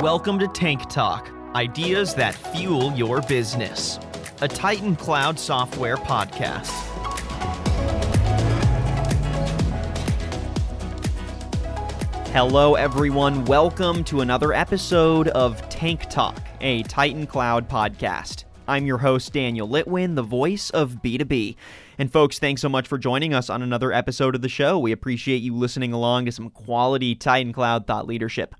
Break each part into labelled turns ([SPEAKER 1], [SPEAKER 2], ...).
[SPEAKER 1] Welcome to Tank Talk ideas that fuel your business, a Titan Cloud software podcast. Hello, everyone. Welcome to another episode of Tank Talk, a Titan Cloud podcast. I'm your host, Daniel Litwin, the voice of B2B. And folks, thanks so much for joining us on another episode of the show. We appreciate you listening along to some quality Titan Cloud thought leadership.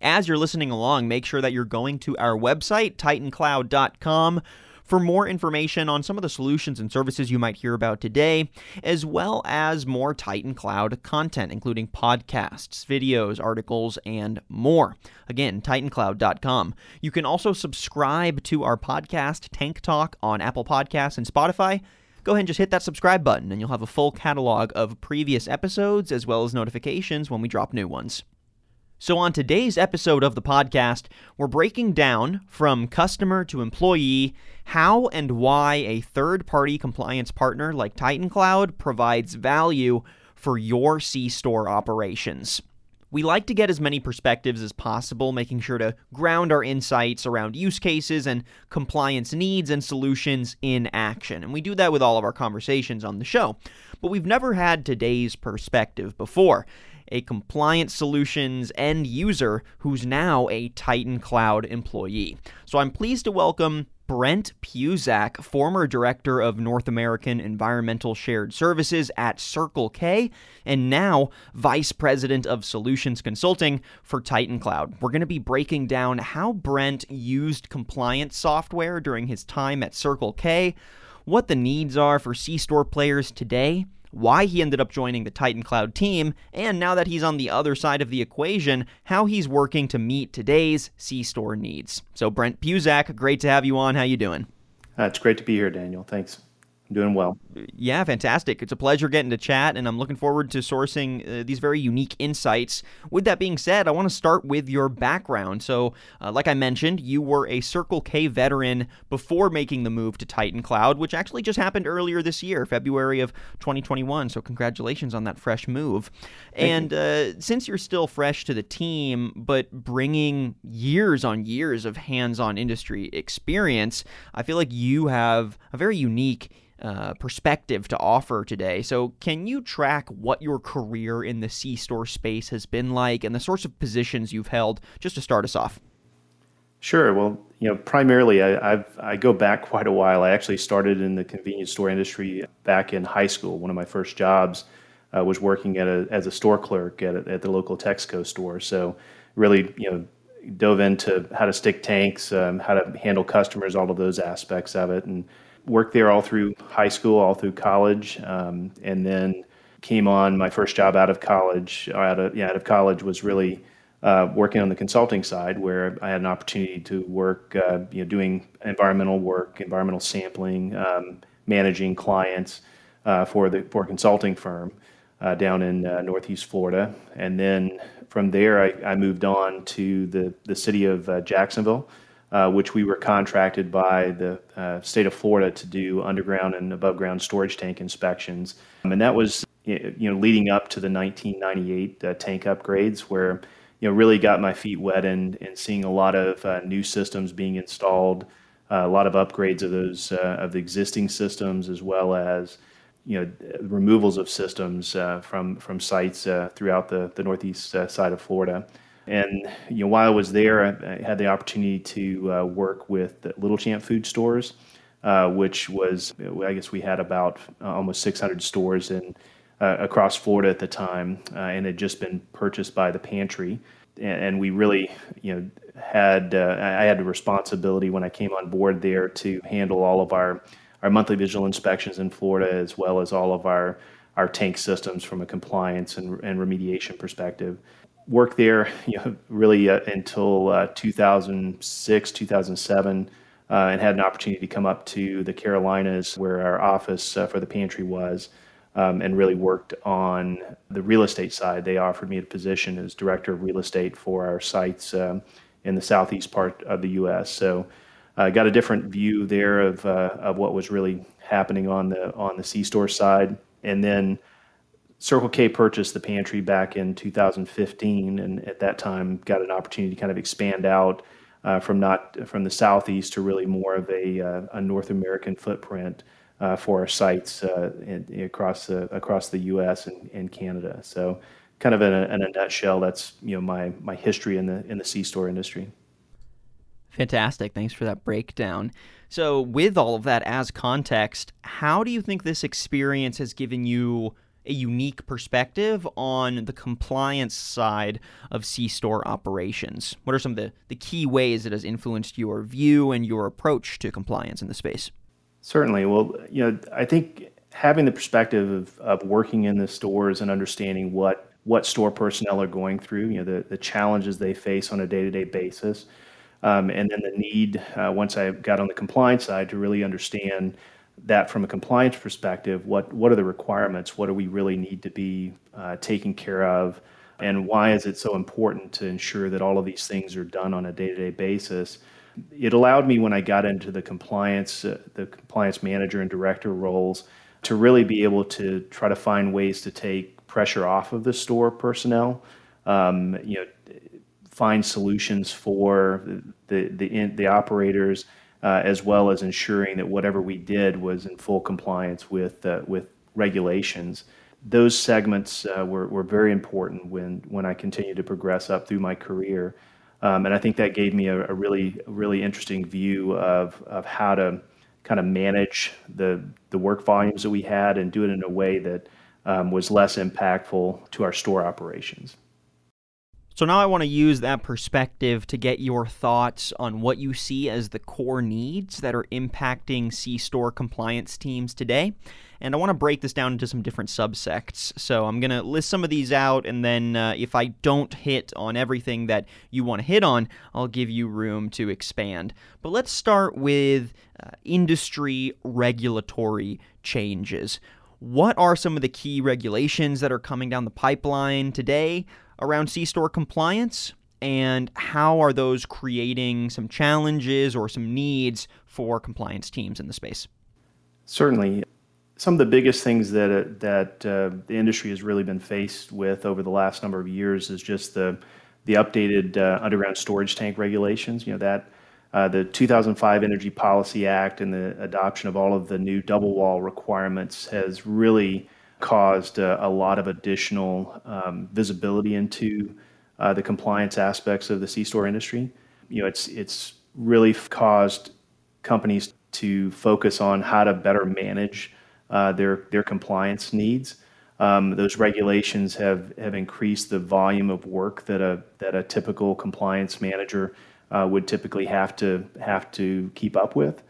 [SPEAKER 1] As you're listening along, make sure that you're going to our website, titancloud.com, for more information on some of the solutions and services you might hear about today, as well as more Titan Cloud content, including podcasts, videos, articles, and more. Again, titancloud.com. You can also subscribe to our podcast, Tank Talk, on Apple Podcasts and Spotify go ahead and just hit that subscribe button, and you'll have a full catalog of previous episodes as well as notifications when we drop new ones. So, on today's episode of the podcast, we're breaking down from customer to employee how and why a third party compliance partner like Titan Cloud provides value for your C store operations. We like to get as many perspectives as possible, making sure to ground our insights around use cases and compliance needs and solutions in action. And we do that with all of our conversations on the show. But we've never had today's perspective before a compliance solutions end user who's now a Titan Cloud employee. So I'm pleased to welcome Brent Puzak, former director of North American Environmental Shared Services at Circle K, and now vice president of solutions consulting for Titan Cloud. We're going to be breaking down how Brent used compliance software during his time at Circle K, what the needs are for C Store players today, why he ended up joining the Titan Cloud team, and now that he's on the other side of the equation, how he's working to meet today's C-store needs. So Brent Puzak, great to have you on. How you doing?
[SPEAKER 2] Uh, it's great to be here, Daniel. Thanks. I'm doing well.
[SPEAKER 1] Yeah, fantastic. It's a pleasure getting to chat, and I'm looking forward to sourcing uh, these very unique insights. With that being said, I want to start with your background. So, uh, like I mentioned, you were a Circle K veteran before making the move to Titan Cloud, which actually just happened earlier this year, February of 2021. So, congratulations on that fresh move. Thank and uh, since you're still fresh to the team, but bringing years on years of hands on industry experience, I feel like you have a very unique uh, perspective to offer today. So, can you track what your career in the C store space has been like and the sorts of positions you've held just to start us off?
[SPEAKER 2] Sure. Well, you know, primarily I, I've, i go back quite a while. I actually started in the convenience store industry back in high school. One of my first jobs uh, was working at a, as a store clerk at, a, at the local Texaco store. So, really, you know, dove into how to stick tanks, um, how to handle customers, all of those aspects of it, and worked there all through high school, all through college, um, and then came on my first job out of college. Out of yeah, out of college was really uh, working on the consulting side, where I had an opportunity to work, uh, you know, doing environmental work, environmental sampling, um, managing clients uh, for the for a consulting firm uh, down in uh, Northeast Florida, and then from there I, I, moved on to the the city of uh, Jacksonville uh, which we were contracted by the uh, state of Florida to do underground and above ground storage tank inspections. Um, and that was you know leading up to the 1998 uh, tank upgrades where you know really got my feet wet and, and seeing a lot of uh, new systems being installed, uh, a lot of upgrades of those of the existing systems as well as you know removals of systems from from sites throughout the, the northeast side of Florida. And you know, while I was there, I, I had the opportunity to uh, work with Little Champ Food Stores, uh, which was, I guess, we had about uh, almost 600 stores in uh, across Florida at the time, uh, and had just been purchased by the Pantry. And, and we really, you know, had uh, I had the responsibility when I came on board there to handle all of our our monthly visual inspections in Florida, as well as all of our our tank systems from a compliance and, and remediation perspective worked there, you know, really uh, until uh, 2006, 2007, uh, and had an opportunity to come up to the Carolinas, where our office uh, for the pantry was, um, and really worked on the real estate side. They offered me a position as director of real estate for our sites um, in the southeast part of the U.S. So, I got a different view there of uh, of what was really happening on the on the C store side, and then Circle K purchased the pantry back in 2015, and at that time got an opportunity to kind of expand out uh, from not from the southeast to really more of a, uh, a North American footprint uh, for our sites uh, in, across the across the U.S. and, and Canada. So, kind of in a, in a, nutshell, that's you know my my history in the in the C store industry.
[SPEAKER 1] Fantastic. Thanks for that breakdown. So, with all of that as context, how do you think this experience has given you a unique perspective on the compliance side of C store operations? What are some of the, the key ways it has influenced your view and your approach to compliance in the space?
[SPEAKER 2] Certainly. Well, you know, I think having the perspective of, of working in the stores and understanding what what store personnel are going through, you know, the, the challenges they face on a day-to-day basis, um, and then the need, uh, once I got on the compliance side, to really understand that from a compliance perspective, what what are the requirements? What do we really need to be uh, taking care of? And why is it so important to ensure that all of these things are done on a day-to-day basis? It allowed me when I got into the compliance, uh, the compliance manager and director roles, to really be able to try to find ways to take pressure off of the store personnel. Um, you know, find solutions for the the, the operators uh, as well as ensuring that whatever we did was in full compliance with uh, with regulations. Those segments uh, were, were very important when when I continued to progress up through my career, um, and I think that gave me a, a really really interesting view of of how to kind of manage the the work volumes that we had and do it in a way that um, was less impactful to our store operations.
[SPEAKER 1] So now I want to use that perspective to get your thoughts on what you see as the core needs that are impacting C store compliance teams today. And I want to break this down into some different subsects. So I'm going to list some of these out, and then uh, if I don't hit on everything that you want to hit on, I'll give you room to expand. But let's start with uh, industry regulatory changes. What are some of the key regulations that are coming down the pipeline today? Around C store compliance and how are those creating some challenges or some needs for compliance teams in the space?
[SPEAKER 2] Certainly. Some of the biggest things that uh, that uh, the industry has really been faced with over the last number of years is just the the updated uh, underground storage tank regulations. You know that uh, the 2005 Energy Policy Act and the adoption of all of the new double wall requirements has really caused a, a lot of additional um, visibility into uh, the compliance aspects of the C-store industry. You know, it's it's really caused companies to focus on how to better manage uh, their their compliance needs. Um, those regulations have, have increased the volume of work that a that a typical compliance manager uh, would typically have to have to keep up with.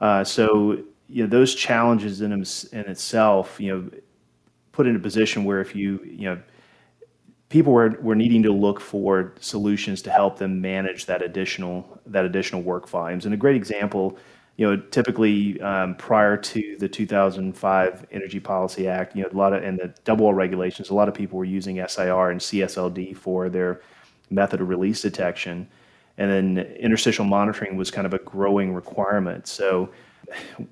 [SPEAKER 2] Uh, so you know those challenges in, in itself, you know, put in a position where if you you know people were, were needing to look for solutions to help them manage that additional that additional work volumes. And a great example, you know, typically um, prior to the 2005 Energy Policy Act, you know, a lot of and the double wall regulations, a lot of people were using SIR and CSLD for their method of release detection, and then interstitial monitoring was kind of a growing requirement. So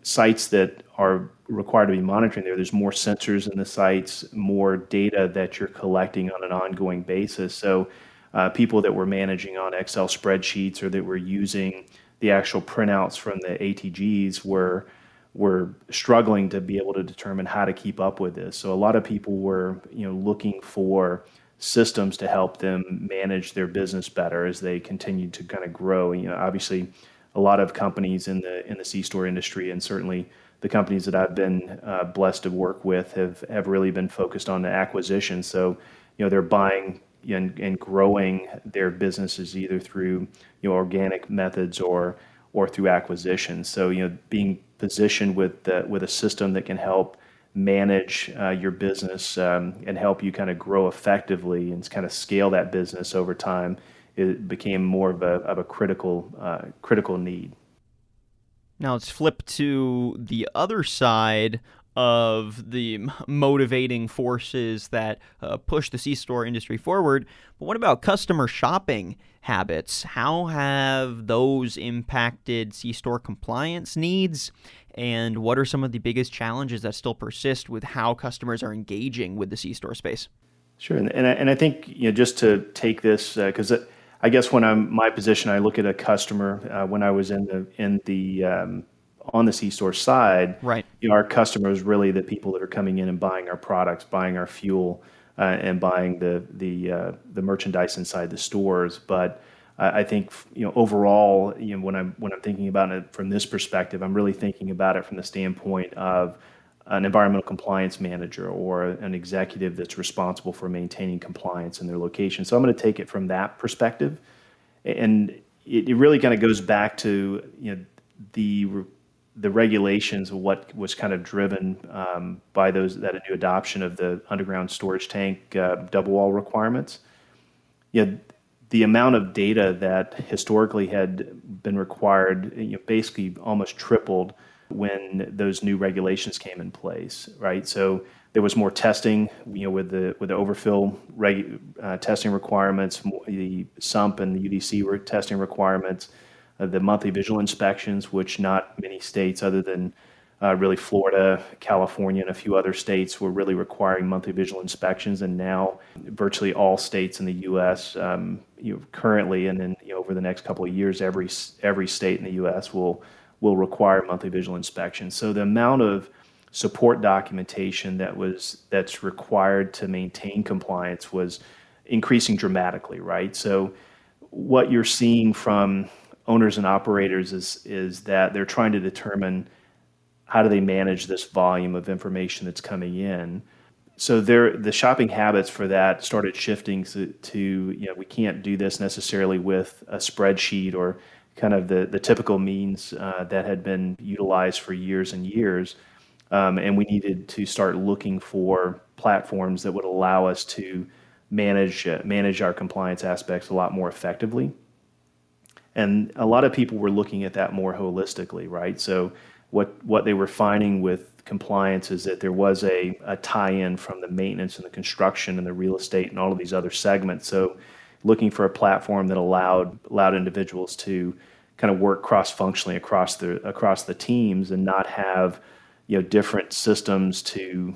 [SPEAKER 2] sites that are required to be monitoring there, there's more sensors in the sites, more data that you're collecting on an ongoing basis. So, uh, people that were managing on Excel spreadsheets or that were using the actual printouts from the ATGs were were struggling to be able to determine how to keep up with this. So a lot of people were, you know, looking for systems to help them manage their business better as they continued to kind of grow. You know, obviously a lot of companies in the in the C store industry, and certainly the companies that I've been uh, blessed to work with have have really been focused on the acquisition. So, you know, they're buying and, and growing their businesses either through you know organic methods or or through acquisition. So, you know, being positioned with the, with a system that can help manage uh, your business um, and help you kind of grow effectively and kind of scale that business over time it became more of a, of a critical uh, critical need.
[SPEAKER 1] Now let's flip to the other side of the motivating forces that uh, push the C store industry forward. But what about customer shopping habits? How have those impacted C store compliance needs? and what are some of the biggest challenges that still persist with how customers are engaging with the C-store space?
[SPEAKER 2] Sure, and and I, and I think you know just to take this because uh, I guess when I'm my position, I look at a customer uh, when I was in the in the um, on the C-store side,
[SPEAKER 1] right?
[SPEAKER 2] You know, our customers really the people that are coming in and buying our products, buying our fuel, uh, and buying the the uh, the merchandise inside the stores. But I think you know overall, you know when I'm when I'm thinking about it from this perspective, I'm really thinking about it from the standpoint of an environmental compliance manager or an executive that's responsible for maintaining compliance in their location. So I'm going to take it from that perspective, and it, it really kind of goes back to you know the the regulations of what was kind of driven um, by those that a new adoption of the underground storage tank uh, double wall requirements. You know, the amount of data that historically had been required, you know, basically almost tripled when those new regulations came in place, right? So there was more testing, you know, with the with the overfill reg, uh, testing requirements, the SUMP and the UDC were testing requirements, uh, the monthly visual inspections, which not many states other than uh, really Florida, California, and a few other states were really requiring monthly visual inspections, and now virtually all states in the U.S. Um, you know, currently, and then you know, over the next couple of years, every every state in the U.S. will will require monthly visual inspection. So the amount of support documentation that was that's required to maintain compliance was increasing dramatically, right? So what you're seeing from owners and operators is is that they're trying to determine how do they manage this volume of information that's coming in so there the shopping habits for that started shifting to, to, you know we can't do this necessarily with a spreadsheet or kind of the, the typical means uh, that had been utilized for years and years. Um, and we needed to start looking for platforms that would allow us to manage uh, manage our compliance aspects a lot more effectively. And a lot of people were looking at that more holistically right? So what what they were finding with compliance is that there was a, a tie-in from the maintenance and the construction and the real estate and all of these other segments. So looking for a platform that allowed allowed individuals to kind of work cross-functionally across the across the teams and not have you know different systems to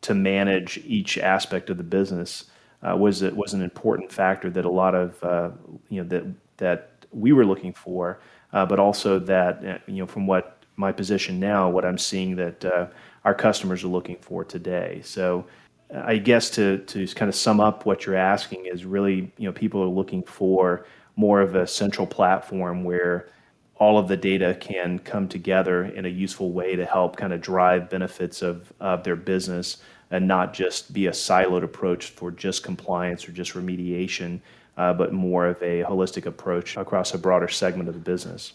[SPEAKER 2] to manage each aspect of the business uh, was it was an important factor that a lot of uh, you know that that we were looking for, uh, but also that uh, you know from what my position now, what I'm seeing that uh, our customers are looking for today. So I guess to, to kind of sum up what you're asking is really, you know, people are looking for more of a central platform where all of the data can come together in a useful way to help kind of drive benefits of, of their business and not just be a siloed approach for just compliance or just remediation, uh, but more of a holistic approach across a broader segment of the business.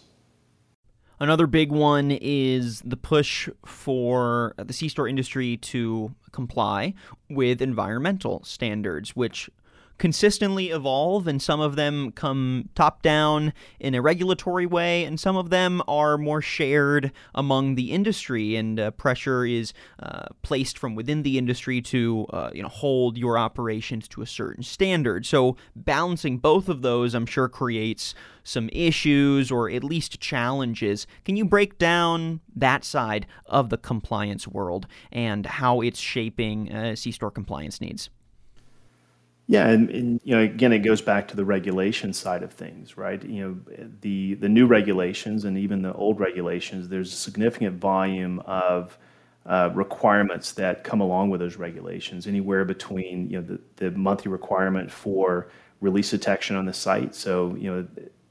[SPEAKER 1] Another big one is the push for the C store industry to comply with environmental standards, which consistently evolve, and some of them come top down in a regulatory way, and some of them are more shared among the industry, and uh, pressure is uh, placed from within the industry to uh, you know hold your operations to a certain standard. So balancing both of those, I'm sure, creates some issues or at least challenges. Can you break down that side of the compliance world and how it's shaping uh, C store compliance needs?
[SPEAKER 2] Yeah, and, and, you know, again, it goes back to the regulation side of things, right? You know, the the new regulations and even the old regulations. There's a significant volume of uh, requirements that come along with those regulations. Anywhere between you know the, the monthly requirement for release detection on the site. So you know,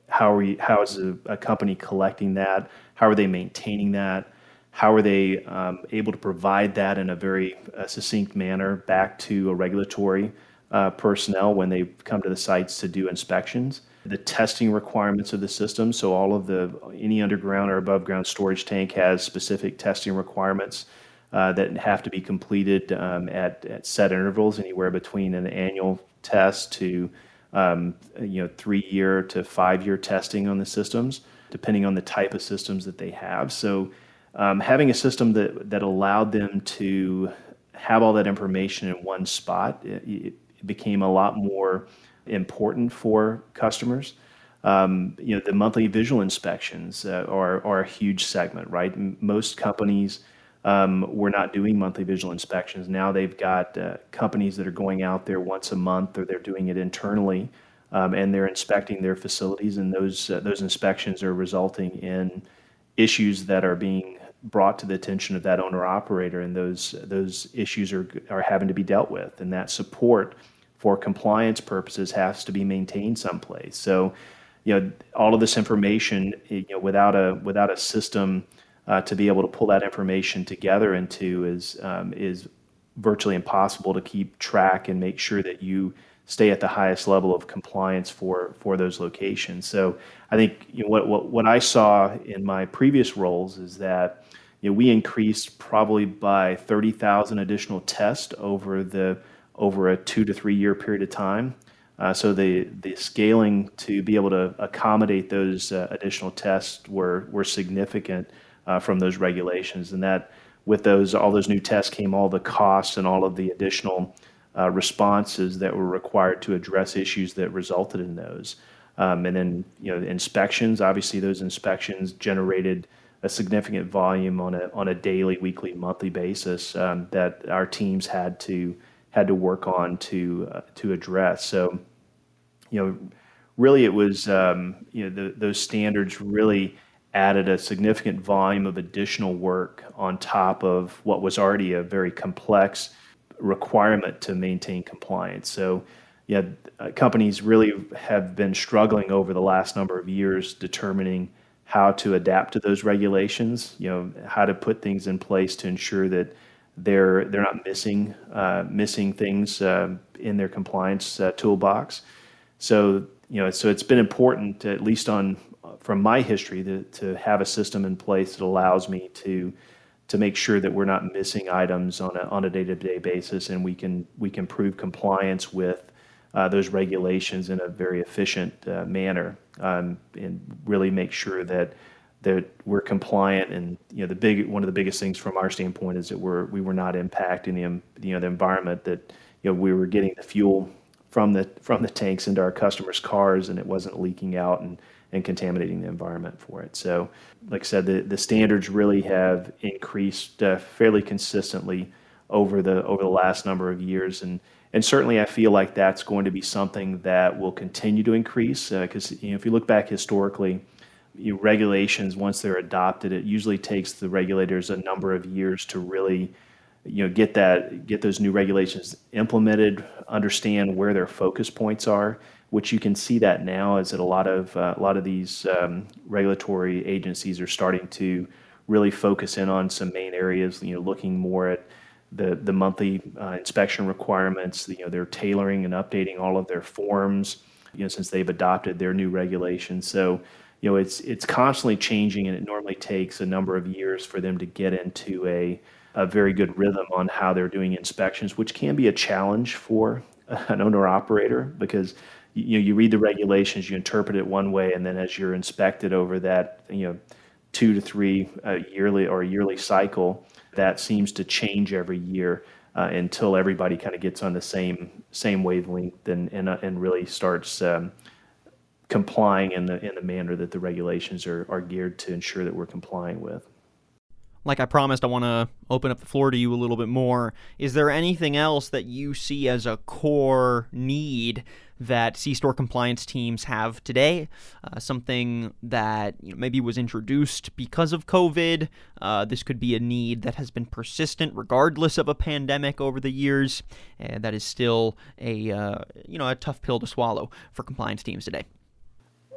[SPEAKER 2] how are you, how is a, a company collecting that? How are they maintaining that? How are they um, able to provide that in a very uh, succinct manner back to a regulatory? Uh, personnel when they come to the sites to do inspections. The testing requirements of the system, so all of the any underground or above ground storage tank has specific testing requirements uh, that have to be completed um, at, at set intervals, anywhere between an annual test to um, you know three year to five year testing on the systems, depending on the type of systems that they have. So um, having a system that that allowed them to have all that information in one spot, it, it became a lot more important for customers. Um, you know, the monthly visual inspections uh, are, are a huge segment, right? most companies um, were not doing monthly visual inspections. Now they've got uh, companies that are going out there once a month, or they're doing it internally, um, and they're inspecting their facilities. And those uh, those inspections are resulting in issues that are being brought to the attention of that owner operator, and those those issues are are having to be dealt with, and that support for compliance purposes has to be maintained someplace. So, you know, all of this information, you know, without a without a system uh, to be able to pull that information together into is um, is virtually impossible to keep track and make sure that you stay at the highest level of compliance for for those locations. So I think you know, what, what what I saw in my previous roles is that you know, we increased probably by thirty thousand additional tests over the over a two to three year period of time. Uh, so the the scaling to be able to accommodate those uh, additional tests were were significant uh, from those regulations, and that with those all those new tests came all the costs and all of the additional uh, responses that were required to address issues that resulted in those. Um, and then you know inspections. Obviously, those inspections generated a significant volume on a on a daily, weekly, monthly basis um, that our teams had to had to work on to uh, to address. So, you know, really, it was um, you know the, those standards really added a significant volume of additional work on top of what was already a very complex requirement to maintain compliance. So, yeah, uh, companies really have been struggling over the last number of years determining how to adapt to those regulations. You know, how to put things in place to ensure that they're they're not missing uh, missing things uh, in their compliance uh, toolbox. So, you know, so it's been important, at least on from my history to, to have a system in place that allows me to to make sure that we're not missing items on a on a day to day basis, and we can we can prove compliance with uh, those regulations in a very efficient uh, manner, um, and really make sure that that we're compliant. And you know, the big one of the biggest things from our standpoint is that we're we were not impacting the you know the environment that you know we were getting the fuel from the from the tanks into our customers' cars, and it wasn't leaking out and and contaminating the environment for it. So, like I said, the, the standards really have increased uh, fairly consistently over the over the last number of years, and and certainly I feel like that's going to be something that will continue to increase because uh, you know if you look back historically. You know, regulations once they're adopted it usually takes the regulators a number of years to really you know get that get those new regulations implemented understand where their focus points are which you can see that now is that a lot of uh, a lot of these um, regulatory agencies are starting to really focus in on some main areas. You know, looking more at the the monthly uh, inspection requirements. You know, they're tailoring and updating all of their forms. You know, since they've adopted their new regulations, so you know it's it's constantly changing, and it normally takes a number of years for them to get into a a very good rhythm on how they're doing inspections, which can be a challenge for an owner operator because you know you read the regulations, you interpret it one way, and then as you're inspected over that you know two to three uh, yearly or yearly cycle, that seems to change every year uh, until everybody kind of gets on the same same wavelength and and, uh, and really starts um, complying in the in the manner that the regulations are are geared to ensure that we're complying with
[SPEAKER 1] like I promised, I want to open up the floor to you a little bit more. Is there anything else that you see as a core need that C-store compliance teams have today? Uh, something that you know, maybe was introduced because of COVID. Uh, this could be a need that has been persistent regardless of a pandemic over the years. and that is still a uh, you know a tough pill to swallow for compliance teams today.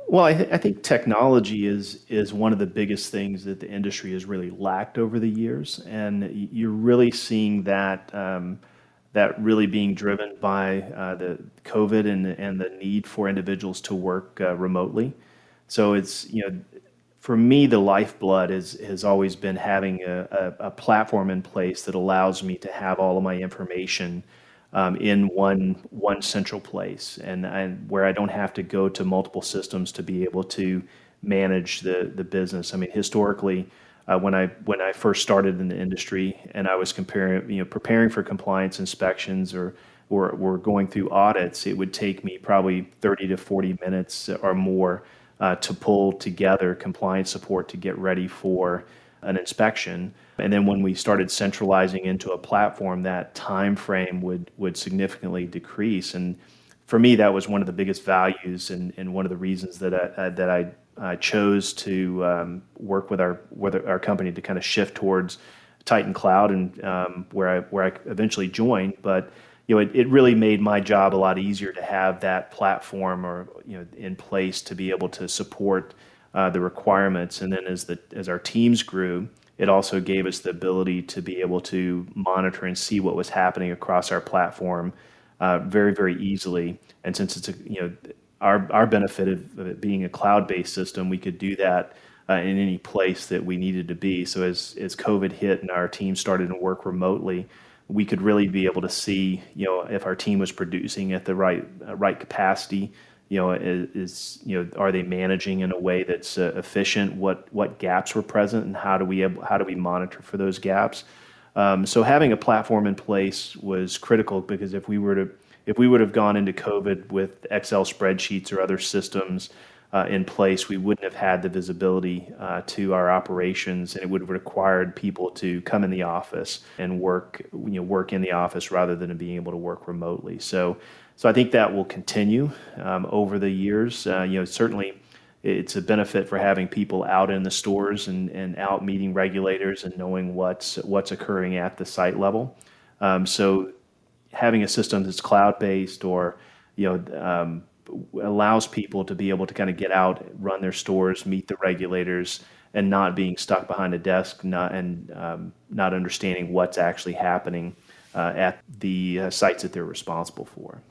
[SPEAKER 2] Well, I, th- I, think technology is is one of the biggest things that the industry has really lacked over the years, and you're really seeing that um, that really being driven by uh, the COVID and and the need for individuals to work uh, remotely. So it's you know, for me, the lifeblood is has always been having a, a, a platform in place that allows me to have all of my information um, in one one central place, and, and where I don't have to go to multiple systems to be able to manage the the business. I mean, historically, uh, when I when I first started in the industry, and I was comparing, you know, preparing for compliance inspections or were going through audits, it would take me probably 30 to 40 minutes or more uh, to pull together compliance support to get ready for an inspection. And then when we started centralizing into a platform, that time frame would would significantly decrease. And for me, that was one of the biggest values and, and one of the reasons that I, uh, that I uh, chose to um, work with our with our company to kind of shift towards Titan Cloud and um, where I where I eventually joined. But you know, it, it really made my job a lot easier to have that platform or you know in place to be able to support uh, the requirements. And then as the as our teams grew, it also gave us the ability to be able to monitor and see what was happening across our platform uh, very very easily. And since it's a you know our our benefit of it being a cloud based system, we could do that. Uh, in any place that we needed to be. So as as COVID hit and our team started to work remotely, we could really be able to see, you know, if our team was producing at the right uh, right capacity. You know, is, is, you know, are they managing in a way that's uh, efficient? What what gaps were present, and how do we how do we monitor for those gaps? Um, so having a platform in place was critical because if we were to if we would have gone into COVID with Excel spreadsheets or other systems uh, in place, we wouldn't have had the visibility uh, to our operations, and it would have required people to come in the office and work, you know, work in the office rather than being able to work remotely. So, so I think that will continue um, over the years. Uh, you know, certainly it's a benefit for having people out in the stores and, and out meeting regulators and knowing what's what's occurring at the site level. Um, so having a system that's cloud based or you know um, allows people to be able to kind of get out, run their stores, meet the regulators, and not being stuck behind a desk, not and um, not understanding what's actually happening uh, at the uh, sites that they're responsible for.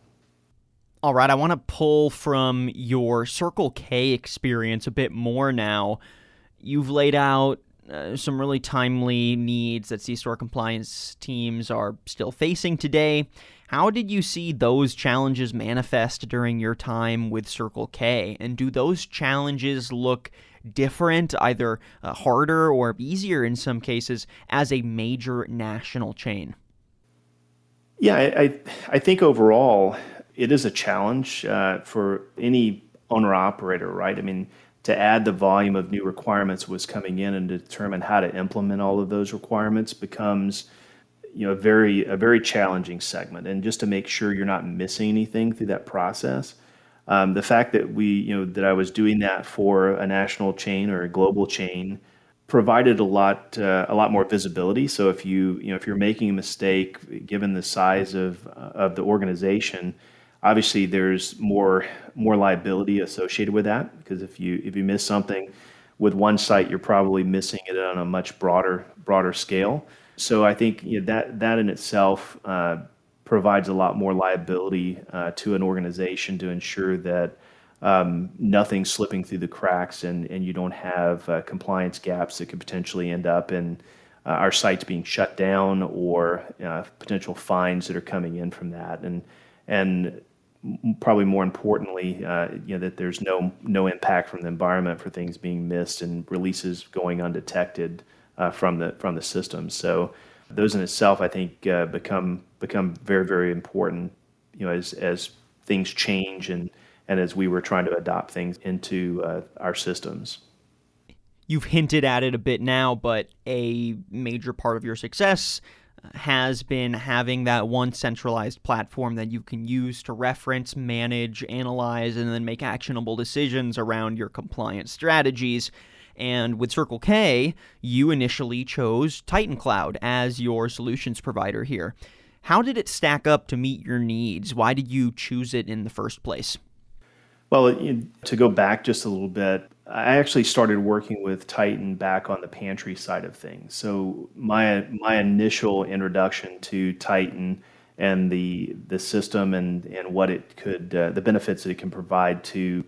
[SPEAKER 1] All right, I want to pull from your Circle K experience a bit more now. You've laid out uh, some really timely needs that C-store compliance teams are still facing today. How did you see those challenges manifest during your time with Circle K? And do those challenges look different, either uh, harder or easier in some cases, as a major national chain?
[SPEAKER 2] Yeah, I, I think overall it is a challenge uh, for any owner operator, right? I mean, to add the volume of new requirements was coming in and determine how to implement all of those requirements becomes you know a very a very challenging segment and just to make sure you're not missing anything through that process um, the fact that we you know that i was doing that for a national chain or a global chain provided a lot uh, a lot more visibility so if you you know if you're making a mistake given the size of uh, of the organization obviously there's more more liability associated with that because if you if you miss something with one site you're probably missing it on a much broader broader scale so I think you know, that that in itself uh, provides a lot more liability uh, to an organization to ensure that um, nothing's slipping through the cracks and, and you don't have uh, compliance gaps that could potentially end up in uh, our sites being shut down or uh, potential fines that are coming in from that. And and probably more importantly, uh, you know, that there's no no impact from the environment for things being missed and releases going undetected uh, from the from the system. So those in itself, I think, uh, become become very very important. You know, as as things change and and as we were trying to adopt things into uh, our systems.
[SPEAKER 1] You've hinted at it a bit now, but a major part of your success has been having that one centralized platform that you can use to reference, manage, analyze, and then make actionable decisions around your compliance strategies. And with Circle K, you initially chose Titan Cloud as your solutions provider here. How did it stack up to meet your needs? Why did you choose it in the first place?
[SPEAKER 2] Well, to go back just a little bit, I actually started working with Titan back on the pantry side of things. So my my initial introduction to Titan and the the system and and what it could uh, the benefits that it can provide to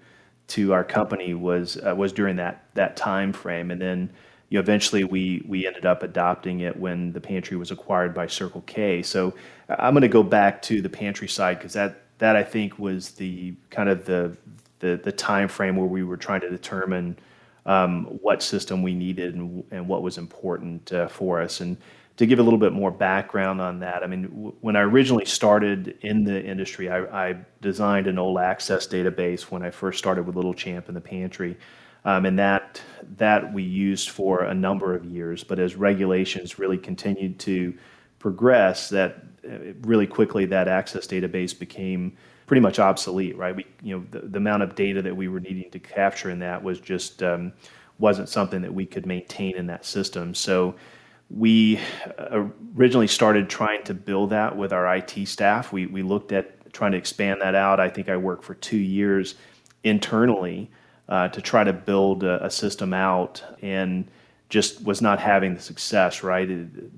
[SPEAKER 2] to our company was uh, was during that that time frame, and then you know eventually we we ended up adopting it when the pantry was acquired by Circle K. So I'm going to go back to the pantry side because that that I think was the kind of the the, the time frame where we were trying to determine um, what system we needed and, and what was important uh, for us. And to give a little bit more background on that, I mean, w- when I originally started in the industry, I, I, designed an old access database when I first started with Little Champ in the pantry. Um, and that that we used for a number of years. But as regulations really continued to progress, that uh, really quickly that access database became pretty much obsolete. Right? We you know the, the amount of data that we were needing to capture in that was just um, wasn't something that we could maintain in that system. So we uh, originally started trying to build that with our IT staff. We we looked at trying to expand that out. I think I worked for two years internally uh, to try to build a, a, system out and just was not having the success, right?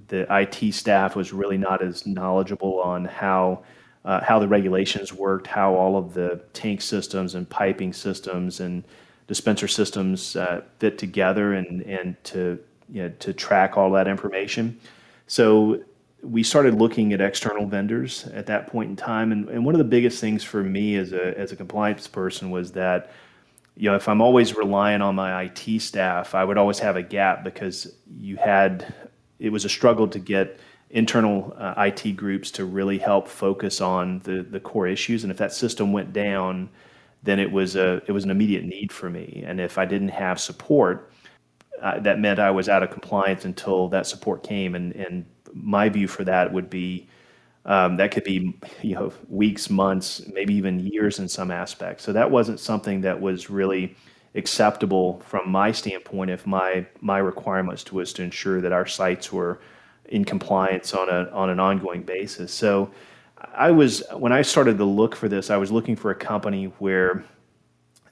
[SPEAKER 2] The IT staff was really not as knowledgeable on how. Uh, how the regulations worked, how all of the tank systems and piping systems and dispenser systems uh, fit together and, and to, you know, to track all that information. So we started looking at external vendors at that point in time. And, and one of the biggest things for me as a, as a compliance person was that you know, if I'm always relying on my IT staff, I would always have a gap because you had it was a struggle to get internal uh, IT groups to really help focus on the the core issues. And if that system went down, then it was a it was an immediate need for me. And if I didn't have support, uh, that meant I was out of compliance until that support came. And and my view for that would be um, that could be you know weeks, months, maybe even years in some aspects. So that wasn't something that was really acceptable from my standpoint if my my requirements was to ensure that our sites were in compliance on a on an ongoing basis. So I was when I started to look for this, I was looking for a company where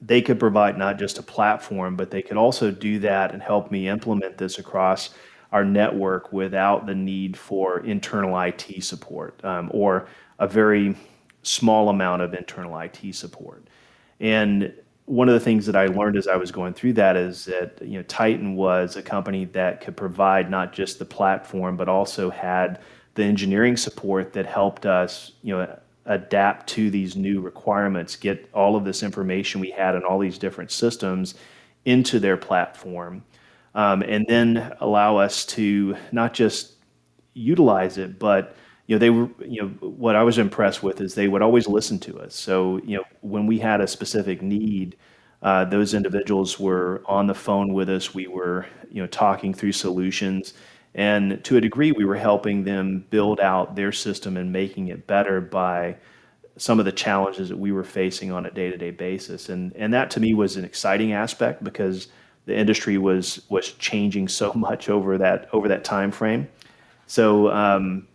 [SPEAKER 2] they could provide not just a platform, but they could also do that and help me implement this across our network without the need for internal IT support um, or a very small amount of internal IT support. And one of the things that I learned as I was going through that is that you know Titan was a company that could provide not just the platform but also had the engineering support that helped us you know adapt to these new requirements, get all of this information we had on all these different systems into their platform um, and then allow us to not just utilize it, but you know they were you know what I was impressed with is they would always listen to us. So you know when we had a specific need, uh, those individuals were on the phone with us. We were you know talking through solutions, and to a degree, we were helping them build out their system and making it better by some of the challenges that we were facing on a day-to-day basis. And and that to me was an exciting aspect because the industry was was changing so much over that over that time frame. So um,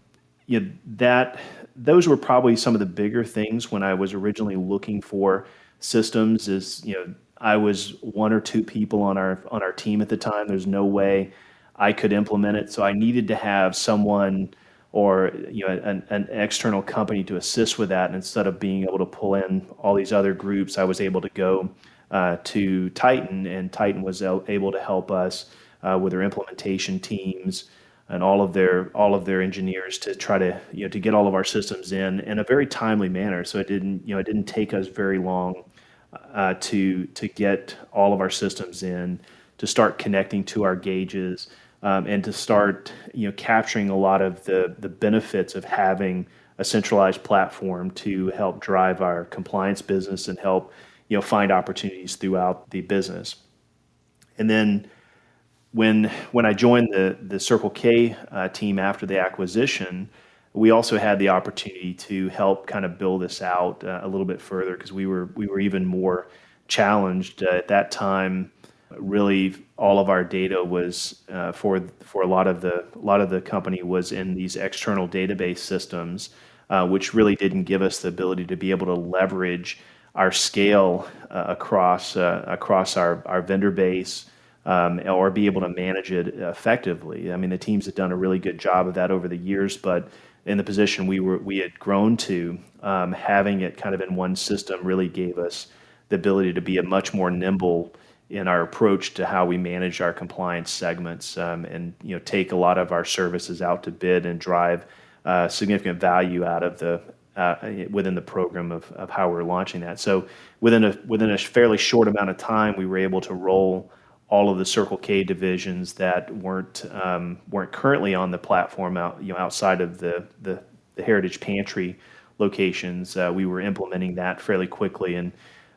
[SPEAKER 2] you know that those were probably some of the bigger things when I was originally looking for systems. Is you know I was one or two people on our on our team at the time. There's no way I could implement it, so I needed to have someone or you know an, an, external company to assist with that. And instead of being able to pull in all these other groups, I was able to go uh, to Titan, and Titan was able to help us uh, with their implementation teams and all of their all of their engineers to try to you know to get all of our systems in in a very timely manner. So it didn't you know it didn't take us very long uh, to to get all of our systems in, to start connecting to our gauges, um, and to start you know capturing a lot of the the benefits of having a centralized platform to help drive our compliance business and help you know find opportunities throughout the business. And then when when I joined the the Circle K uh, team after the acquisition, we also had the opportunity to help kind of build this out uh, a little bit further because we were we were even more challenged uh, at that time. Really, all of our data was uh, for for a lot of the a lot of the company was in these external database systems, uh, which really didn't give us the ability to be able to leverage our scale uh, across across our, our vendor base um, or be able to manage it effectively. I mean, the teams have done a really good job of that over the years, but in the position we were we had grown to, um, having it kind of in one system really gave us the ability to be a much more nimble in our approach to how we manage our compliance segments um, and you know take a lot of our services out to bid and drive uh, significant value out of the uh, within the program of, of how we're launching that. So within a within a fairly short amount of time, we were able to roll all of the Circle K divisions that weren't um, weren't currently on the platform out you know outside of the the, the Heritage Pantry locations. Uh, we were implementing that fairly quickly, and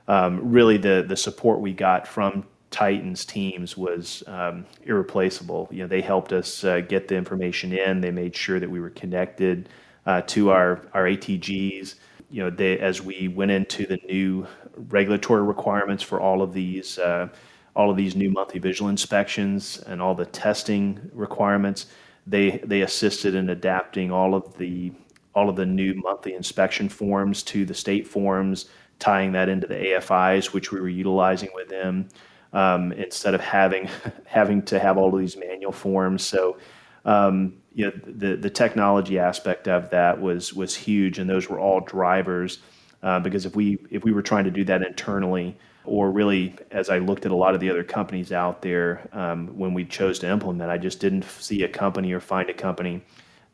[SPEAKER 2] um, really the the support we got from Titan's teams was um, irreplaceable. You know, they helped us uh, get the information in. They made sure that we were connected uh, to our our ATGs. You know, they, as we went into the new regulatory requirements for all of these uh, all of these new monthly visual inspections and all the testing requirements, they they assisted in adapting all of the all of the new monthly inspection forms to the state forms, tying that into the AFIs, which we were utilizing with them um, instead of having having to have all of these manual forms. So, um, you know, the the technology aspect of that was was huge, and those were all drivers. Uh, because if we if we were trying to do that internally, or really as I looked at a lot of the other companies out there um, when we chose to implement, I just didn't see a company or find a company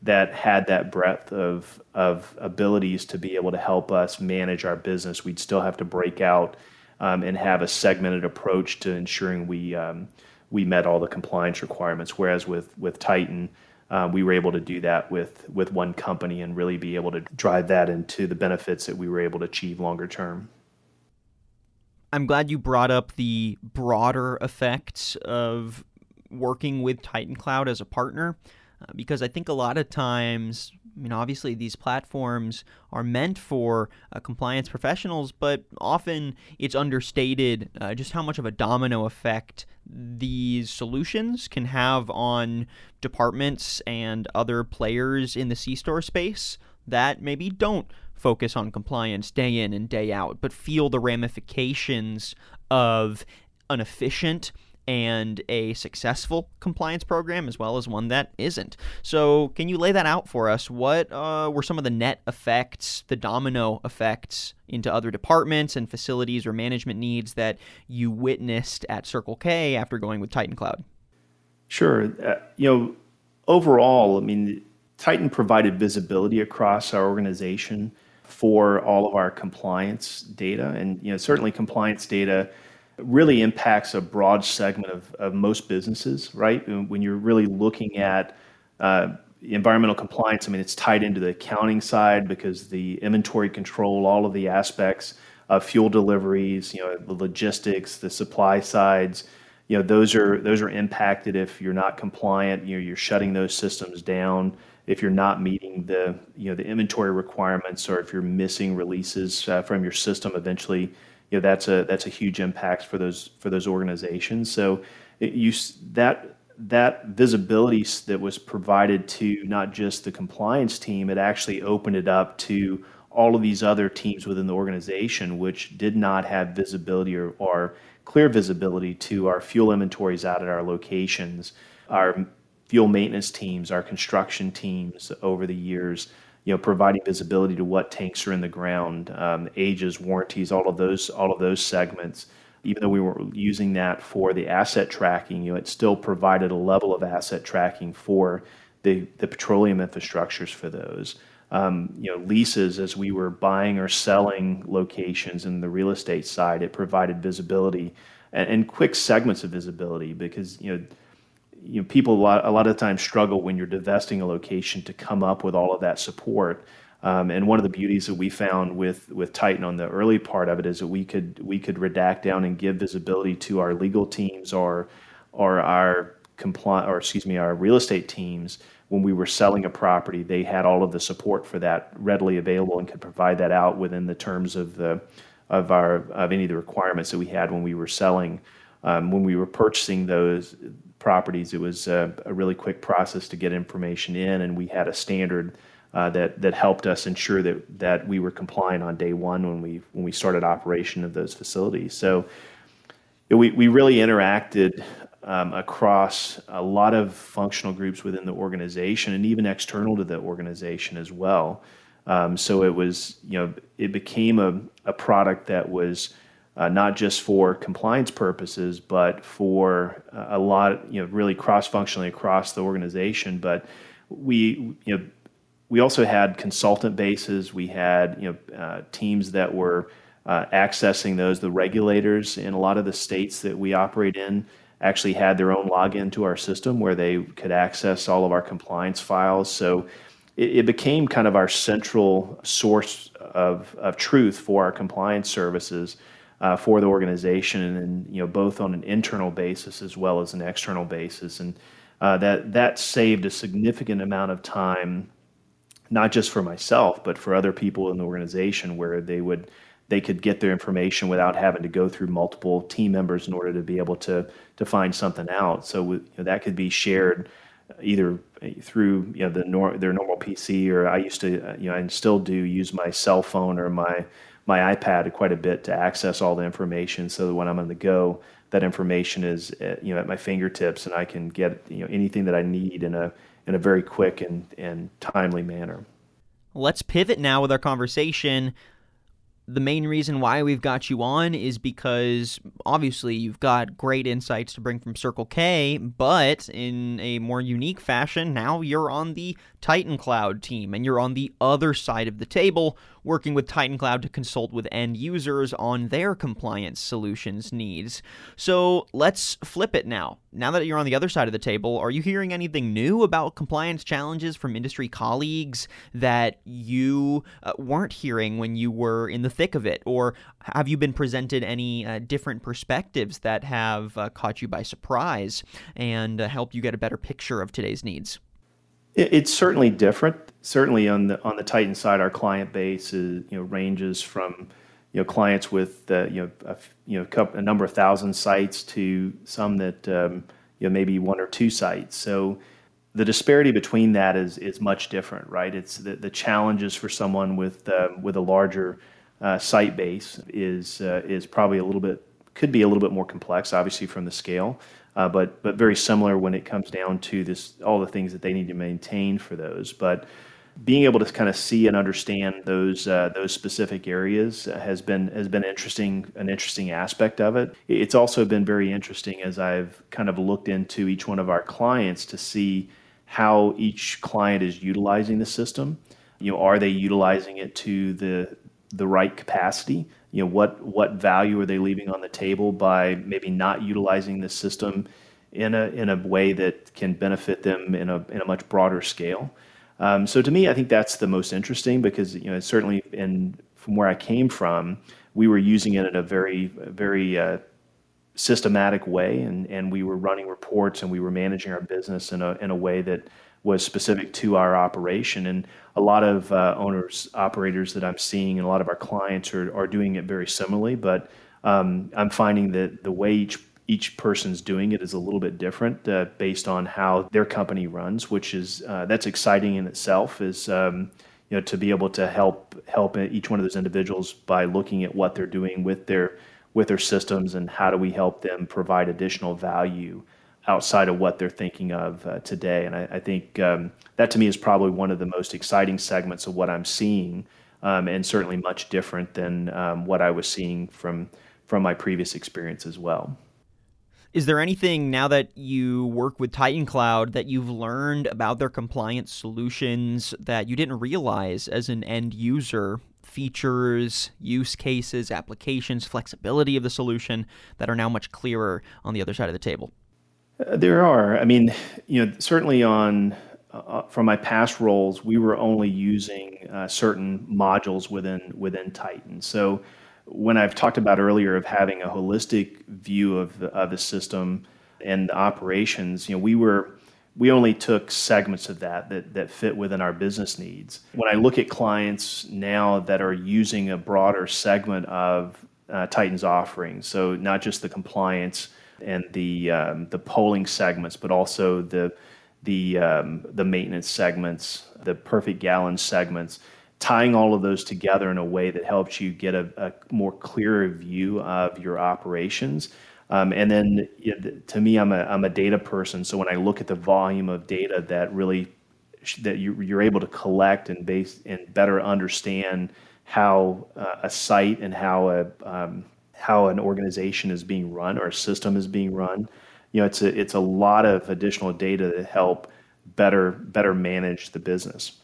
[SPEAKER 2] that had that breadth of of abilities to be able to help us manage our business. We'd still have to break out um, and have a segmented approach to ensuring we um, we met all the compliance requirements. Whereas with with Titan, uh, we were able to do that with with one company and really be able to drive that into the benefits that we were able to achieve longer term.
[SPEAKER 1] I'm glad you brought up the broader effects of working with Titan Cloud as a partner uh, because I think a lot of times I mean, obviously, these platforms are meant for uh, compliance professionals, but often it's understated uh, just how much of a domino effect these solutions can have on departments and other players in the C store space that maybe don't focus on compliance day in and day out, but feel the ramifications of an efficient and a successful compliance program as well as one that isn't. So, can you lay that out for us? What uh, were some of the net effects, the domino effects into other departments and facilities or management needs that you witnessed at Circle K after going with Titan Cloud?
[SPEAKER 2] Sure. Uh, you know, overall, I mean, Titan provided visibility across our organization for all of our compliance data, and you know, certainly compliance data really impacts a broad segment of, of most businesses, right? When you're really looking at uh, environmental compliance, I mean, it's tied into the accounting side because the inventory control, all of the aspects of fuel deliveries, you know, the logistics, the supply sides, you know, those are those are impacted if you're not compliant. You know, you're shutting those systems down if you're not meeting the you know the inventory requirements or if you're missing releases uh, from your system. Eventually, you know that's a that's a huge impact for those for those organizations. So it, you that that visibility that was provided to not just the compliance team, it actually opened it up to all of these other teams within the organization, which did not have visibility or, or clear visibility to our fuel inventories out at our locations, our fuel maintenance teams, our construction teams over the years you know, providing visibility to what tanks are in the ground, um, ages, warranties, all of those, all of those segments. Even though we were using that for the asset tracking, you know, it still provided a level of asset tracking for the, the petroleum infrastructures for those. Um, you know, leases as we were buying or selling locations in the real estate side, it provided visibility and, and quick segments of visibility because you know you know, people a lot, a lot of times struggle when you're divesting a location to come up with all of that support. Um, and one of the beauties that we found with with Titan on the early part of it is that we could we could redact down and give visibility to our legal teams or or our compli- or excuse me our real estate teams when we were selling a property. They had all of the support for that readily available and could provide that out within the terms of the of our of any of the requirements that we had when we were selling. Um, when we were purchasing those properties, it was a, a, really quick process to get information in, and we had a standard uh, that that helped us ensure that that we were compliant on day one when we when we started operation of those facilities. So we we really interacted um, across a lot of functional groups within the organization and even external to the organization as well. Um, so it was you know it became a, a product that was uh, not just for compliance purposes, but for a lot, you know, really cross-functionally across the organization. But we, you know, we also had consultant bases. We had, you know, uh, teams that were uh, accessing those. The regulators in a lot of the states that we operate in actually had their own login to our system where they could access all of our compliance files. So it, it became kind of our central source of, of truth for our compliance services uh, for the organization, and you know both on an internal basis as well as an external basis, and uh, that that saved a significant amount of time, not just for myself but for other people in the organization, where they would they could get their information without having to go through multiple team members in order to be able to to find something out. So you know, that could be shared either through you know the nor- their normal PC or I used to you know I still do use my cell phone or my my iPad quite a bit to access all the information so that when I'm on the go that information is at, uh, you know at my fingertips and I can get you know anything that I need in a in a very quick and and timely manner.
[SPEAKER 1] Let's pivot now with our conversation the main reason why we've got you on is because obviously you've got great insights to bring from Circle K, but in a more unique fashion, now you're on the Titan Cloud team and you're on the other side of the table working with Titan Cloud to consult with end users on their compliance solutions needs. So let's flip it now. Now that you're on the other side of the table, are you hearing anything new about compliance challenges from industry colleagues that you uh, weren't hearing when you were in the thick of it? Or have you been presented any uh, different perspectives that have uh, caught you by surprise and uh, helped you get a better picture of today's needs?
[SPEAKER 2] It's certainly different. Certainly on the on the Titan side, our client base is you know ranges from you know clients with uh, you know a, you know a number of thousand sites to some that um, you know maybe one or two sites. So the disparity between that is is much different, right? It's the, the challenges for someone with uh, with a larger uh, site base is uh, is probably a little bit could be a little bit more complex, obviously from the scale uh, but but very similar when it comes down to this all the things that they need to maintain for those. But being able to kind of see and understand those uh, those specific areas has been has been interesting an interesting aspect of it. It's also been very interesting as I've kind of looked into each one of our clients to see how each client is utilizing the system. You know, are they utilizing it to the the right capacity? You know what what value are they leaving on the table by maybe not utilizing the system in a in a way that can benefit them in a in a much broader scale. Um, so to me, I think that's the most interesting because you know certainly in from where I came from, we were using it in a very very uh, systematic way, and and we were running reports and we were managing our business in a in a way that was specific to our operation. And a lot of uh, owners, operators that I'm seeing, and a lot of our clients are, are doing it very similarly. But um, I'm finding that the way each each person's doing it is a little bit different uh, based on how their company runs, which is uh, that's exciting in itself. Is um, you know to be able to help help each one of those individuals by looking at what they're doing with their with their systems and how do we help them provide additional value outside of what they're thinking of uh, today. And I, I think um, that to me is probably one of the most exciting segments of what I'm seeing, um, and certainly much different than um, what I was seeing from from my previous experience as well.
[SPEAKER 1] Is there anything now that you work with Titan Cloud that you've learned about their compliance solutions that you didn't realize as an end user? Features, use cases, applications, flexibility of the solution that are now much clearer on the other side of the table?
[SPEAKER 2] There are. I mean, you know, certainly on uh, from my past roles, we were only using uh, certain modules within within Titan. So when I've talked about earlier of having a holistic view of the, of the system and the operations, you know, we were we only took segments of that, that that fit within our business needs. When I look at clients now that are using a broader segment of uh, Titan's offerings, so not just the compliance and the um, the polling segments, but also the the um, the maintenance segments, the perfect gallon segments, tying all of those together in a way that helps you get a, a more clearer view of your operations. Um, and then you know, to me, I'm a I'm a data person, so when I look at the volume of data that really that you, you're able to collect and base and better understand how uh, a site and how a um, how an organization is being run or a system is being run. You know, it's a it's a lot of additional data to help better better manage the business.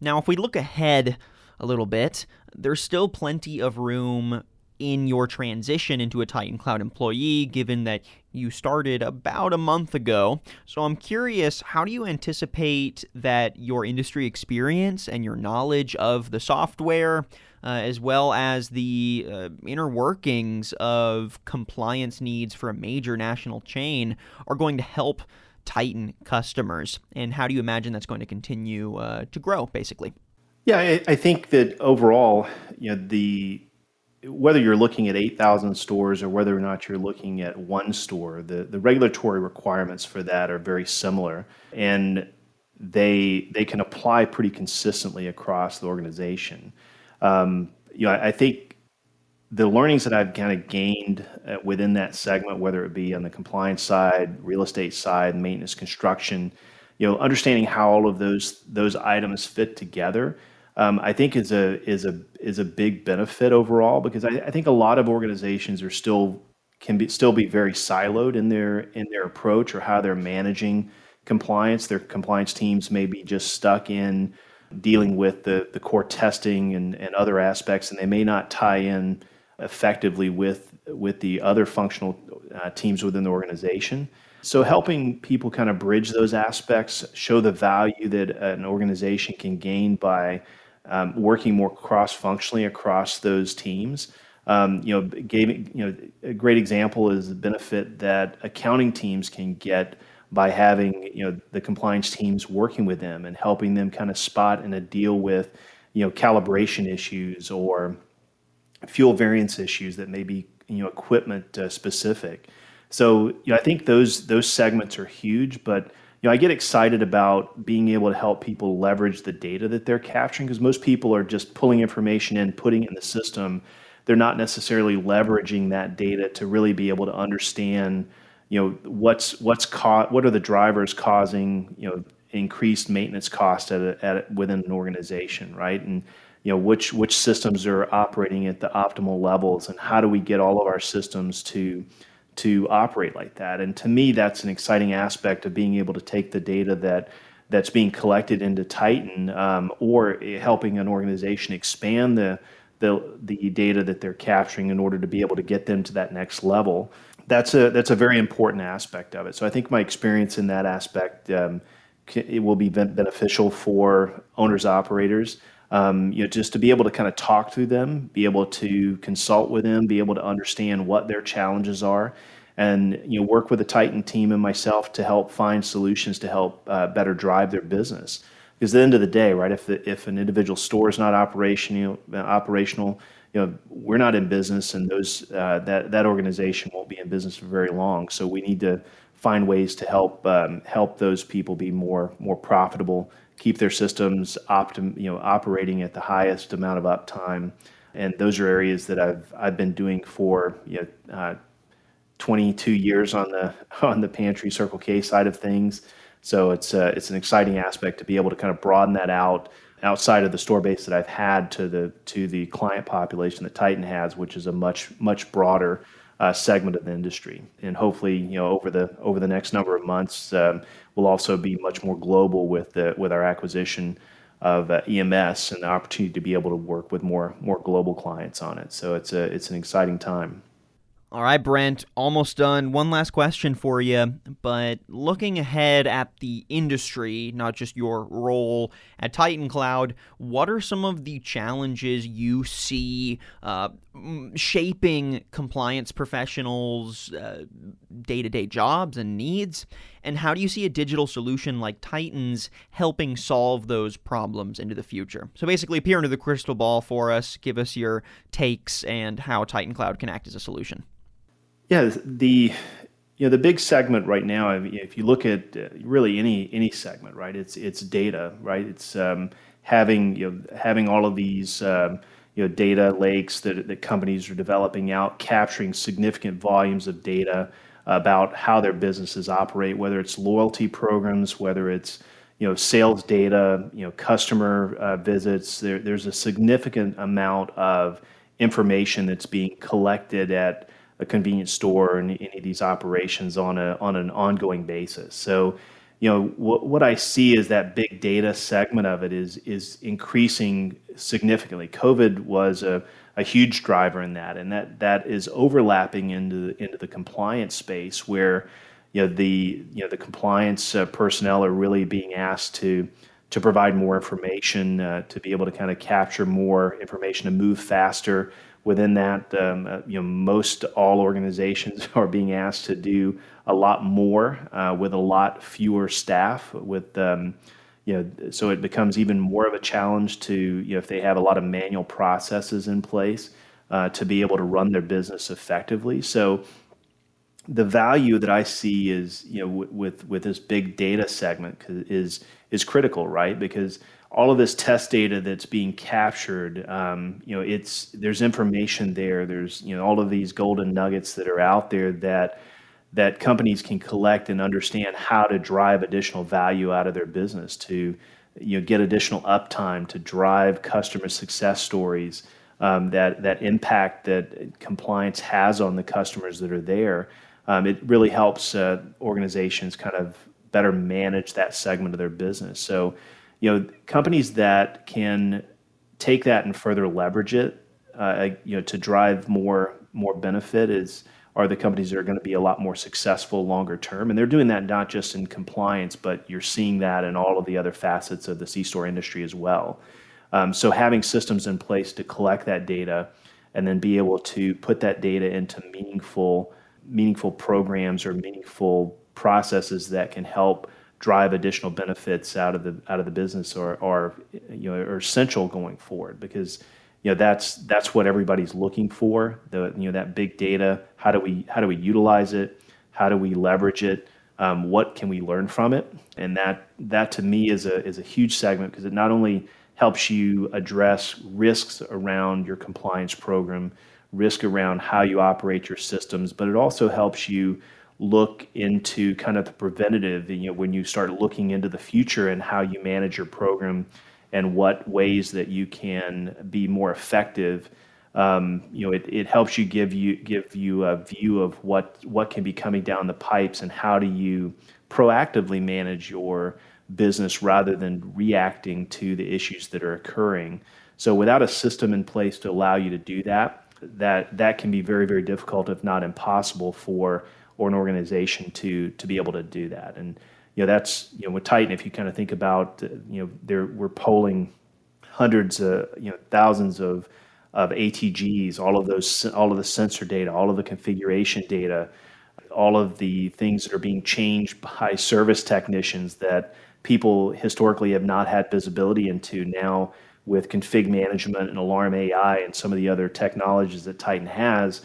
[SPEAKER 1] Now, if we look ahead a little bit, there's still plenty of room in your transition into a Titan Cloud employee, given that you started about a month ago. So I'm curious, how do you anticipate that your industry experience and your knowledge of the software, uh, as well as the uh, inner workings of compliance needs for a major national chain, are going to help Titan customers? And how do you imagine that's going to continue uh, to grow, basically?
[SPEAKER 2] Yeah, I, I think that overall, you know, the whether you're looking at 8,000 stores or whether or not you're looking at one store, the, the regulatory requirements for that are very similar. And they, they can apply pretty consistently across the organization. Um, you know, I, I, think the learnings that I've kind of gained uh, within that segment, whether it be on the compliance side, real estate side, maintenance, construction, you know, understanding how all of those those items fit together um, I think is a is a is a big benefit overall because I, I, think a lot of organizations are still can be still be very siloed in their in their approach or how they're managing compliance. Their compliance teams may be just stuck in dealing with the the core testing and, and other aspects, and they may not tie in effectively with with the other functional uh, teams within the organization. So, helping people kind of bridge those aspects, show the value that an organization can gain by um, working more cross-functionally across those teams. Um, you know, gave you know a great example is the benefit that accounting teams can get by having you know the compliance teams working with them and helping them kind of spot and deal with you know calibration issues or fuel variance issues that may be you know equipment uh, specific. So you know, I think those those segments are huge, but you know, I get excited about being able to help people leverage the data that they're capturing because most people are just pulling information in, putting it in the system. They're not necessarily leveraging that data to really be able to understand, you know, what's what's what are the drivers causing, you know, increased maintenance cost at, a, at within an organization, right? And you know, which which systems are operating at the optimal levels, and how do we get all of our systems to to operate like that. And to me, that's an exciting aspect of being able to take the data that that's being collected into Titan, um, or helping an organization expand the, the the data that they're capturing in order to be able to get them to that next level. That's a that's a very important aspect of it. So I think my experience in that aspect um, it will be beneficial for owners operators. Um, you know, just to be able to kind of talk to them, be able to consult with them, be able to understand what their challenges are, and you know, work with the Titan team and myself to help find solutions to help uh, better drive their business. Because at the end of the day, right, if if an individual store is not operational, operational, you know, we're not in business, and those uh, that that organization won't be in business for very long. So we need to find ways to help um, help those people be more more profitable keep their systems optim, you know, operating at the highest amount of uptime. And those are areas that I've I've been doing for you know, uh, 22 years on the on the Pantry Circle K side of things. So it's uh, it's an exciting aspect to be able to kind of broaden that out outside of the store base that I've had to the to the client population that Titan has, which is a much much broader uh, segment of the industry. And hopefully, you know, over the over the next number of months, um, we'll also be much more global with the, with our acquisition of uh, EMS and the opportunity to be able to work with more more global clients on it. So it's a it's an exciting time.
[SPEAKER 1] All right, Brent, almost done. One last question for you. But looking ahead at the industry, not just your role at Titan Cloud, what are some of the challenges you see uh, shaping compliance professionals' day to day jobs and needs? And how do you see a digital solution like Titan's helping solve those problems into the future? So basically, peer into the crystal ball for us, give us your takes, and how Titan Cloud can act as a solution.
[SPEAKER 2] Yeah, the you know the big segment right now. If you look at uh, really any any segment, right? It's it's data, right? It's um, having you know having all of these um, you know data lakes that that companies are developing out, capturing significant volumes of data about how their businesses operate, whether it's loyalty programs, whether it's you know sales data, you know customer uh, visits. There, there's a significant amount of information that's being collected at a convenience store and any of these operations on a on an ongoing basis. So, you know, what what I see is that big data segment of it is is increasing significantly. COVID was a, a huge driver in that, and that that is overlapping into the, into the compliance space where you know the you know the compliance uh, personnel are really being asked to to provide more information uh, to be able to kind of capture more information and move faster within that um, uh, you know most all organizations are being asked to do a lot more uh, with a lot fewer staff with um, you know so it becomes even more of a challenge to you know if they have a lot of manual processes in place uh, to be able to run their business effectively. So the value that I see is you know w- with with this big data segment is is critical right? Because all of this test data that's being captured, um, you know, it's there's information there. There's you know all of these golden nuggets that are out there that that companies can collect and understand how to drive additional value out of their business to you know get additional uptime to drive customer success stories um, that that impact that compliance has on the customers that are there. Um, it really helps uh, organizations kind of better manage that segment of their business. So you know, companies that can take that and further leverage it, uh, you know, to drive more more benefit is are the companies that are going to be a lot more successful longer term. And they're doing that not just in compliance, but you're seeing that in all of the other facets of the C-store industry as well. Um, so having systems in place to collect that data and then be able to put that data into meaningful meaningful programs or meaningful processes that can help drive additional benefits out of the out of the business or are you know are essential going forward because you know that's that's what everybody's looking for. The you know that big data how do we how do we utilize it? How do we leverage it? Um, what can we learn from it? And that that to me is a is a huge segment because it not only helps you address risks around your compliance program risk around how you operate your systems but it also helps you look into kind of the preventative, you know, when you start looking into the future and how you manage your program and what ways that you can be more effective. Um, you know, it, it helps you give you give you a view of what what can be coming down the pipes and how do you proactively manage your business rather than reacting to the issues that are occurring. So without a system in place to allow you to do that, that that can be very very difficult, if not impossible, for or an organization to to be able to do that. And you know that's you know with Titan, if you kind of think about uh, you know there we're polling hundreds of you know thousands of of ATGs, all of those all of the sensor data, all of the configuration data, all of the things that are being changed by service technicians that people historically have not had visibility into now with config management and alarm AI and some of the other technologies that Titan has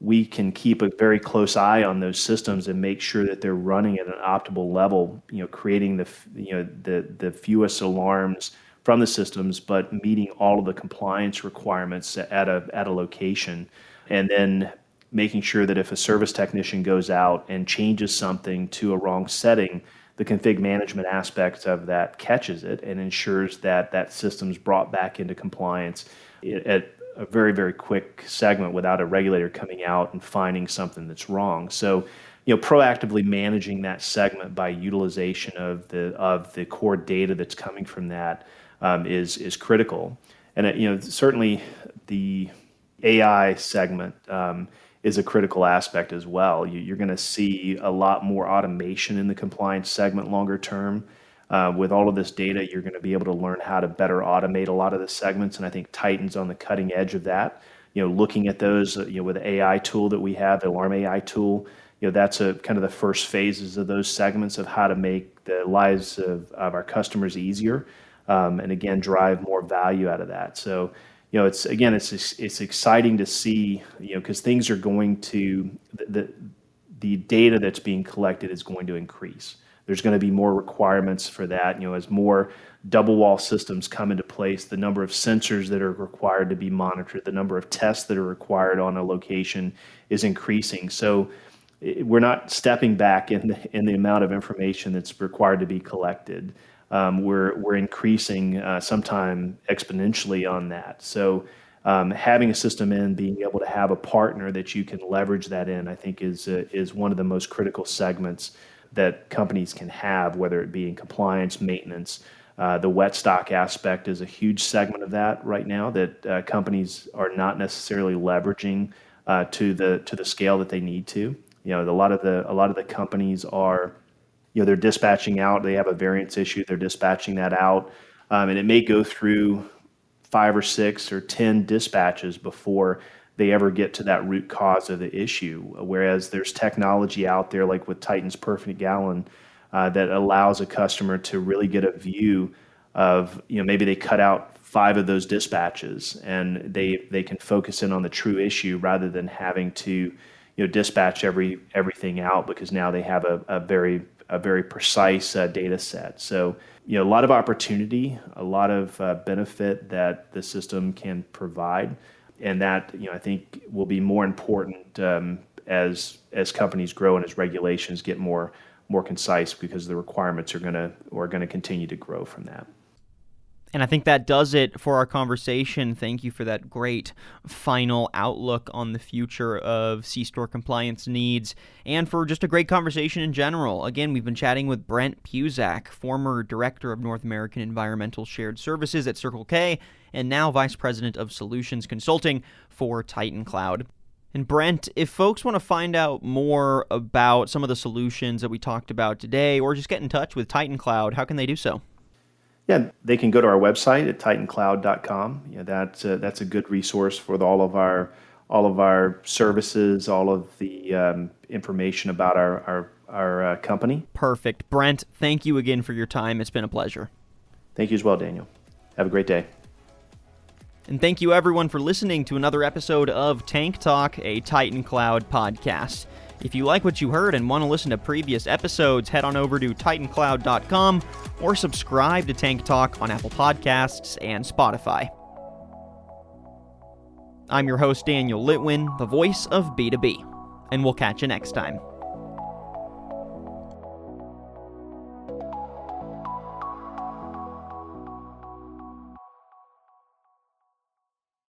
[SPEAKER 2] we can keep a very close eye on those systems and make sure that they're running at an optimal level you know creating the you know the the fewest alarms from the systems but meeting all of the compliance requirements at a at a location. And then making sure that if a service technician goes out and changes something to a wrong setting the config management aspect of that catches it and ensures that that system's brought back into compliance at a very very quick segment without a regulator coming out and finding something that's wrong. So, you know, proactively managing that segment by utilization of the of the core data that's coming from that um, is is critical. And it, you know, certainly the AI segment um, is a critical aspect as well. You, are going to see a lot more automation in the compliance segment longer term. Uh, with all of this data, you're going to be able to learn how to better automate a lot of the segments, and I think Titan's on the cutting edge of that. You know, looking at those, uh, you know, with the AI tool that we have, the Alarm AI tool, you know, that's a kind of the first phases of those segments of how to make the lives of, of our customers easier, um, and again, drive more value out of that. So, you know, it's again, it's it's exciting to see, you know, because things are going to the the data that's being collected is going to increase. There's going to be more requirements for that. You know, as more double wall systems come into place, the number of sensors that are required to be monitored, the number of tests that are required on a location is increasing. So we're not stepping back in the, in the amount of information that's required to be collected. Um, we're we're increasing uh, sometime exponentially on that. So um, having a system in, being able to have a partner that you can leverage that in, I think is uh, is one of the most critical segments that companies can have, whether it be in compliance, maintenance, Uh, the wet stock aspect is a huge segment of that right now that uh, companies are not necessarily leveraging uh, to the to the scale that they need to. You know, a lot of the a lot of the companies are, you know, they're dispatching out. They have a variance issue. They're dispatching that out, um, and it may go through five or six or ten dispatches before they ever get to that root cause of the issue. Whereas there's technology out there, like with Titan's Perfect Gallon, uh, that allows a customer to really get a view of, you know, maybe they cut out five of those dispatches and they they can focus in on the true issue rather than having to, you know, dispatch every everything out because now they have a, a very a very precise uh, data set. So, you know, a lot of opportunity, a lot of uh, benefit that the system can provide and that you know I think will be more important um, as as companies grow and as regulations get more more concise because the requirements are gonna are gonna continue to grow from that.
[SPEAKER 1] And I think that does it for our conversation. Thank you for that great final outlook on the future of C Store compliance needs and for just a great conversation in general. Again, we've been chatting with Brent Puzak, former Director of North American Environmental Shared Services at Circle K and now Vice President of Solutions Consulting for Titan Cloud. And Brent, if folks want to find out more about some of the solutions that we talked about today or just get in touch with Titan Cloud, how can they do so?
[SPEAKER 2] Yeah, they can go to our website at titancloud.com. Yeah, that's a, that's a good resource for all of our all of our services, all of the um, information about our our, our uh, company.
[SPEAKER 1] Perfect, Brent. Thank you again for your time. It's been a pleasure.
[SPEAKER 2] Thank you as well, Daniel. Have a great day.
[SPEAKER 1] And thank you everyone for listening to another episode of Tank Talk, a Titan Cloud podcast. If you like what you heard and want to listen to previous episodes, head on over to titancloud.com or subscribe to Tank Talk on Apple Podcasts and Spotify. I'm your host, Daniel Litwin, the voice of B2B, and we'll catch you next time.